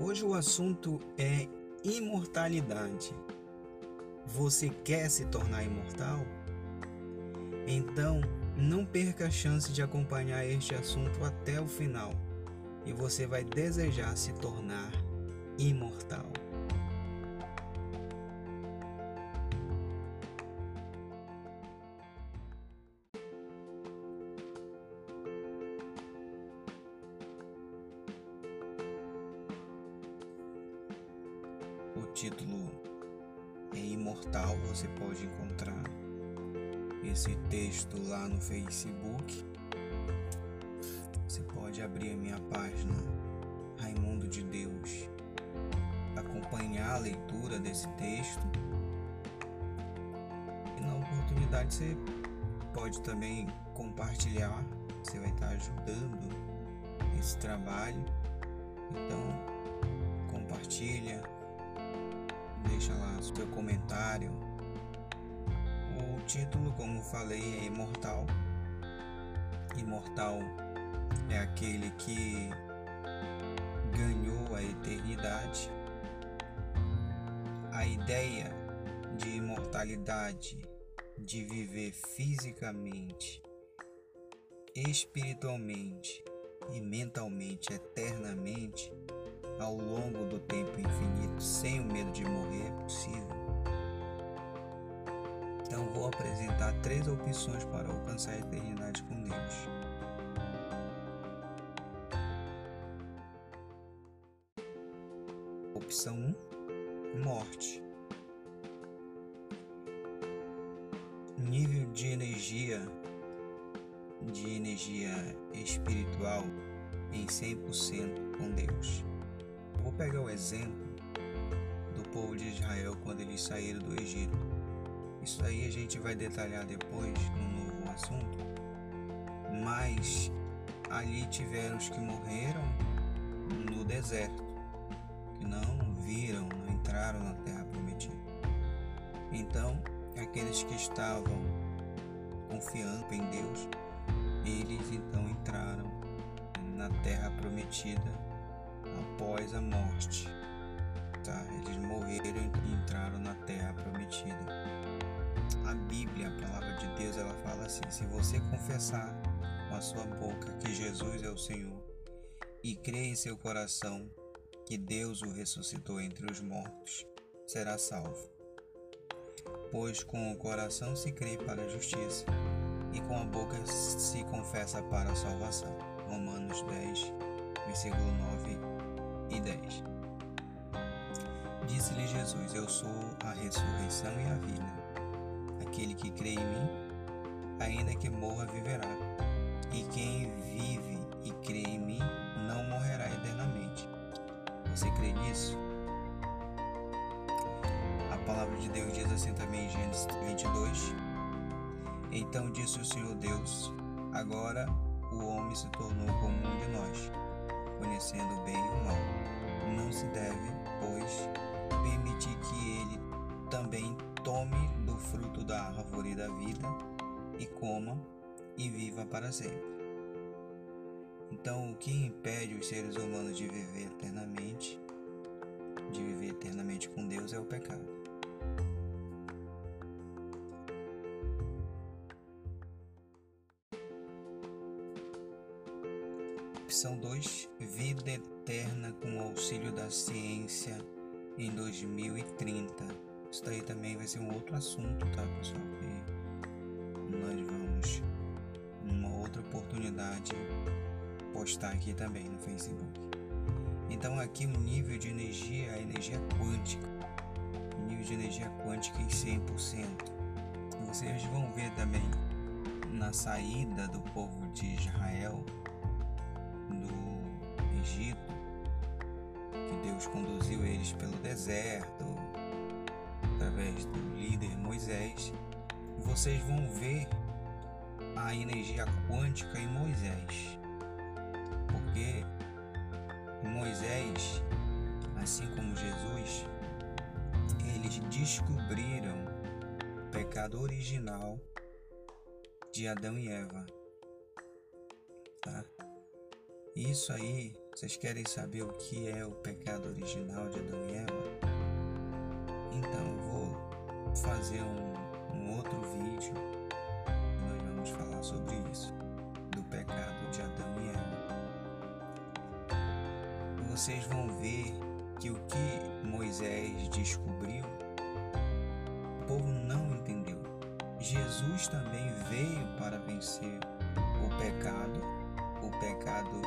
Hoje o assunto é imortalidade. Você quer se tornar imortal? Então, não perca a chance de acompanhar este assunto até o final e você vai desejar se tornar imortal. O título é Imortal, você pode encontrar esse texto lá no Facebook. Você pode abrir a minha página Raimundo de Deus, acompanhar a leitura desse texto. E na oportunidade você pode também compartilhar, você vai estar ajudando esse trabalho. Então, compartilha, deixa lá seu comentário. O título, como falei, é Imortal. Imortal é aquele que ganhou a eternidade. A ideia de imortalidade, de viver fisicamente, espiritualmente e mentalmente eternamente ao longo do tempo infinito, sem o medo de morrer, é possível. Então vou apresentar três opções para alcançar a eternidade com Deus. Opção 1: morte. Nível de energia de energia espiritual em 100% com Deus. Vou pegar o exemplo do povo de Israel quando eles saíram do Egito. Isso aí a gente vai detalhar depois no novo assunto. Mas ali tiveram os que morreram no deserto, que não viram, não entraram na terra prometida. Então, aqueles que estavam confiando em Deus, eles então entraram na terra prometida após a morte. Tá? Eles morreram e entraram na terra prometida. A Bíblia, a palavra de Deus, ela fala assim: se você confessar com a sua boca que Jesus é o Senhor e crer em seu coração que Deus o ressuscitou entre os mortos, será salvo. Pois com o coração se crê para a justiça e com a boca se confessa para a salvação. Romanos 10, versículo 9 e 10. Disse-lhe Jesus: Eu sou a ressurreição e a vida. Aquele que crê em mim, ainda que morra, viverá. E quem vive e crê em mim, não morrerá eternamente. Você crê nisso? A palavra de Deus diz assim também em Gênesis 22. Então disse o Senhor Deus: Agora o homem se tornou como um de nós, conhecendo o bem e o mal. Não se deve, pois, permitir que ele também tome do fruto da árvore da vida e coma e viva para sempre. Então, o que impede os seres humanos de viver eternamente, de viver eternamente com Deus, é o pecado. Opção 2: Vida eterna com auxílio da ciência em 2030. Isso daí também vai ser um outro assunto, tá, pessoal? Que nós vamos, numa outra oportunidade, postar aqui também no Facebook. Então, aqui o nível de energia, a energia quântica, o nível de energia quântica em 100%. Vocês vão ver também na saída do povo de Israel Egito, que Deus conduziu eles pelo deserto, através do líder Moisés, vocês vão ver a energia quântica em Moisés, porque Moisés, assim como Jesus, eles descobriram o pecado original de Adão e Eva. Tá? Isso aí Vocês querem saber o que é o pecado original de Adão e Eva? Então eu vou fazer um, um outro vídeo nós vamos falar sobre isso, do pecado de Adão e Eva. Vocês vão ver que o que Moisés descobriu, o povo não entendeu. Jesus também veio para vencer o pecado, o pecado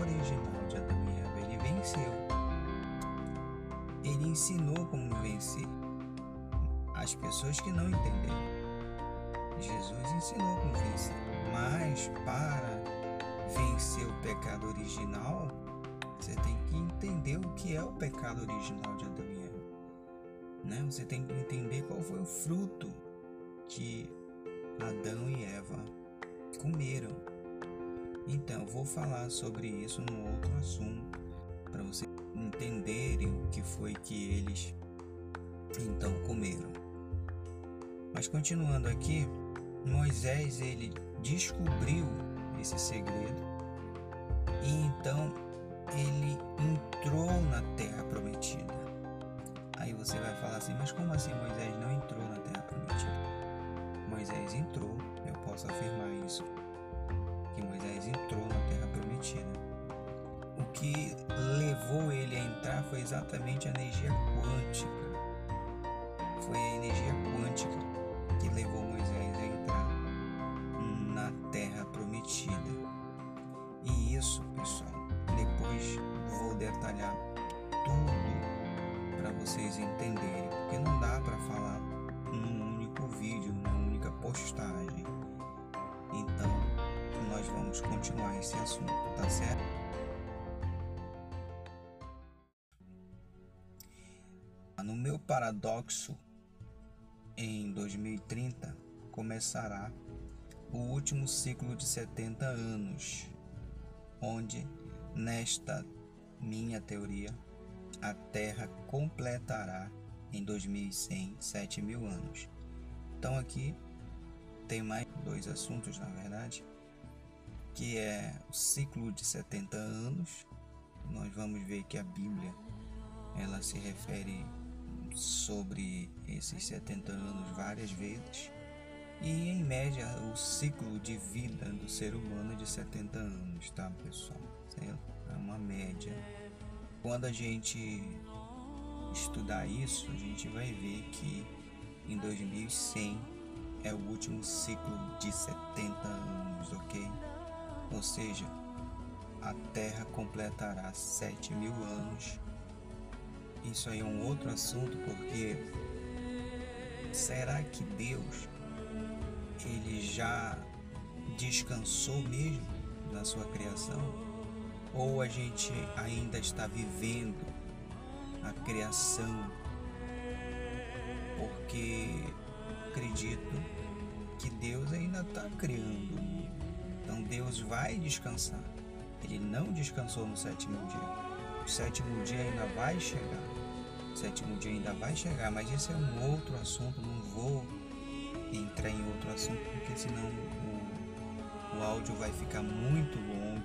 original de Adão e Eva. Ele venceu. Ele ensinou como vencer. As pessoas que não entenderam. Jesus ensinou como vencer. Mas para vencer o pecado original, você tem que entender o que é o pecado original de Adão e Eva. Né? Você tem que entender qual foi o fruto que Adão e Eva comeram. Então, vou falar sobre isso num outro assunto, para vocês entenderem o que foi que eles então comeram. Mas continuando aqui, Moisés ele descobriu esse segredo e então ele entrou na terra prometida. Aí você vai falar assim, mas como assim Moisés exatamente a energia quântica. Foi a energia quântica que levou Moisés a entrar na terra prometida. E isso, pessoal, depois vou detalhar tudo para vocês entenderem, porque não dá para falar num único vídeo, numa única postagem. Então, nós vamos continuar esse assunto, tá certo? Paradoxo, em 2030, começará o último ciclo de 70 anos, onde, nesta minha teoria, a Terra completará em 2100 7 mil anos. Então aqui tem mais dois assuntos, na verdade que é o ciclo de 70 anos. Nós vamos ver que a Bíblia ela se refere sobre esses 70 anos várias vezes. E em média o ciclo de vida do ser humano é de 70 anos, tá pessoal? É uma média. Quando a gente estudar isso, a gente vai ver que em 2100 é o último ciclo de 70 anos, ok? ou seja, a Terra completará sete mil anos. Isso aí é um outro assunto porque será que Deus ele já descansou mesmo na sua criação? Ou a gente ainda está vivendo a criação? Porque acredito que Deus ainda está criando então Deus vai descansar. Ele não descansou no sétimo dia. O sétimo dia ainda vai chegar. O sétimo dia ainda vai chegar, mas esse é um outro assunto. Não vou entrar em outro assunto porque senão o, o áudio vai ficar muito longo.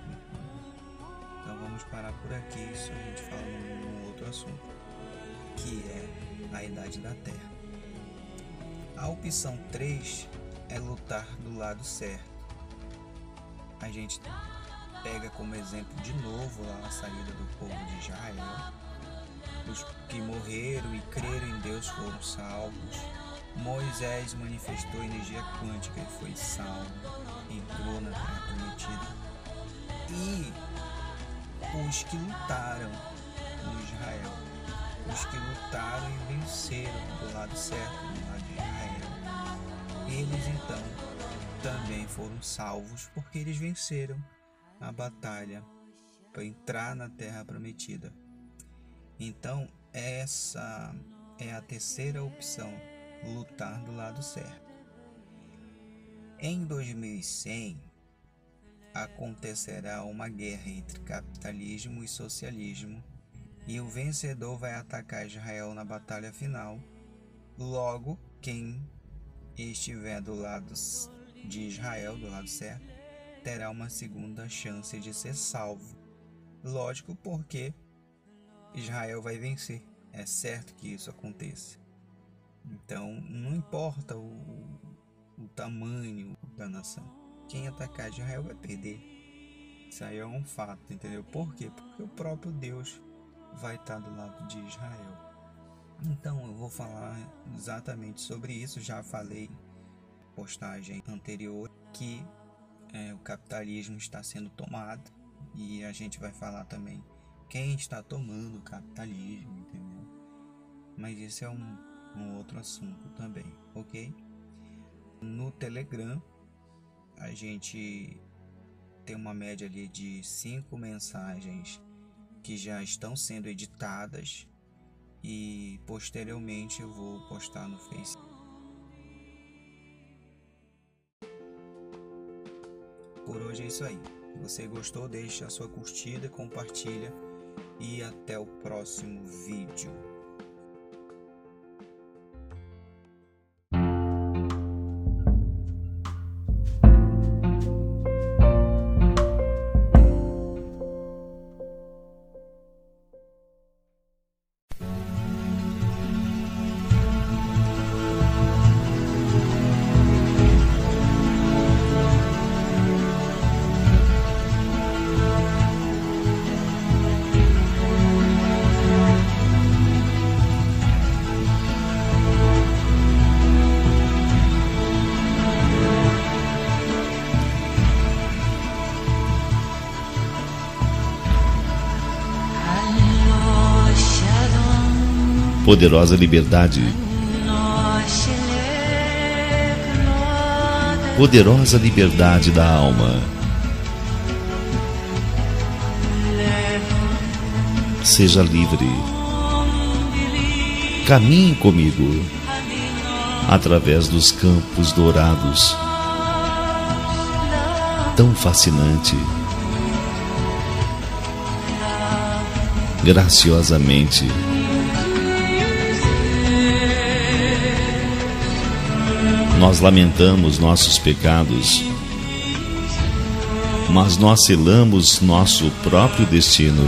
Então vamos parar por aqui. Isso a gente fala num, outro assunto, que é a idade da Terra. A opção 3 é lutar do lado certo a gente pega como exemplo de novo lá a saída do povo de Israel. Os que morreram e creram em Deus foram salvos. Moisés manifestou energia quântica e foi salvo, entrou na terra prometida. E os que lutaram com Israel, os que lutaram e venceram do lado certo, do lado de Israel, eles então também foram salvos porque eles venceram a batalha para entrar na terra prometida. Então, essa é a terceira opção, lutar do lado certo. Em 2100 acontecerá uma guerra entre capitalismo e socialismo, e o vencedor vai atacar Israel na batalha final. Logo, quem estiver do lado de Israel, do lado certo, terá uma segunda chance de ser salvo. Lógico, porque Israel vai vencer. É certo que isso aconteça. Então, não importa o, o tamanho da nação. Quem atacar Israel vai perder. Isso aí é um fato, entendeu? Por quê? Porque o próprio Deus vai estar do lado de Israel. Então, eu vou falar exatamente sobre isso. Já falei postagem anterior que é, o capitalismo está sendo tomado e a gente vai falar também quem está tomando o capitalismo, entendeu? Mas isso é um, um outro assunto também, ok? No Telegram a gente tem uma média ali de cinco mensagens que já estão sendo editadas e posteriormente eu vou postar no Facebook. Por hoje é isso aí. Se você gostou, deixe a sua curtida, compartilha e até o próximo vídeo. Poderosa liberdade. Poderosa liberdade da alma. Seja livre. Caminhe comigo através dos campos dourados. Tão fascinante. Graciosamente. Nós lamentamos nossos pecados, mas nós selamos nosso próprio destino.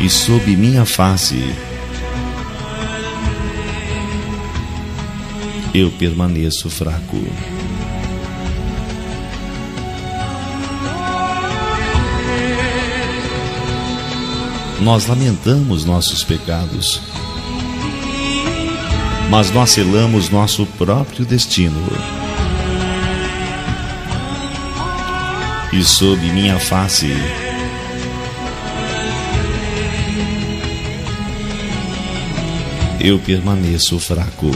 E sob minha face, eu permaneço fraco. Nós lamentamos nossos pecados mas nós selamos nosso próprio destino. E sob minha face, eu permaneço fraco.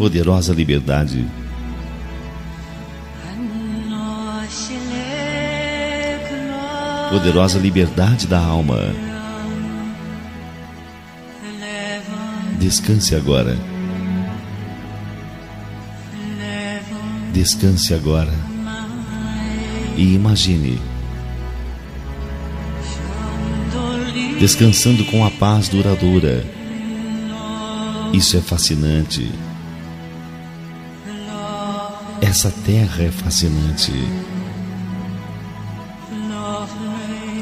Poderosa liberdade. Poderosa liberdade da alma. Descanse agora. Descanse agora. E imagine. Descansando com a paz duradoura. Isso é fascinante. Essa terra é fascinante.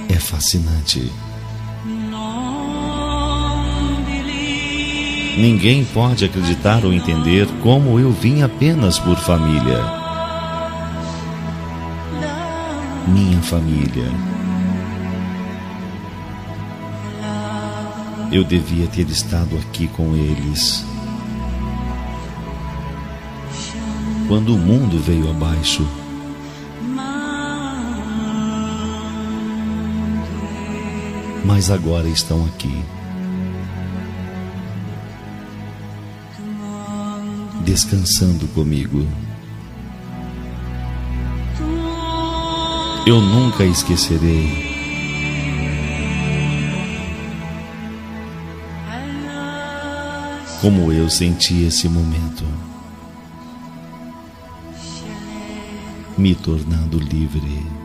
É fascinante. Ninguém pode acreditar ou entender como eu vim apenas por família. Minha família. Eu devia ter estado aqui com eles. Quando o mundo veio abaixo. Mas agora estão aqui. descansando comigo. Eu nunca esquecerei. Como eu senti esse momento, me tornando livre.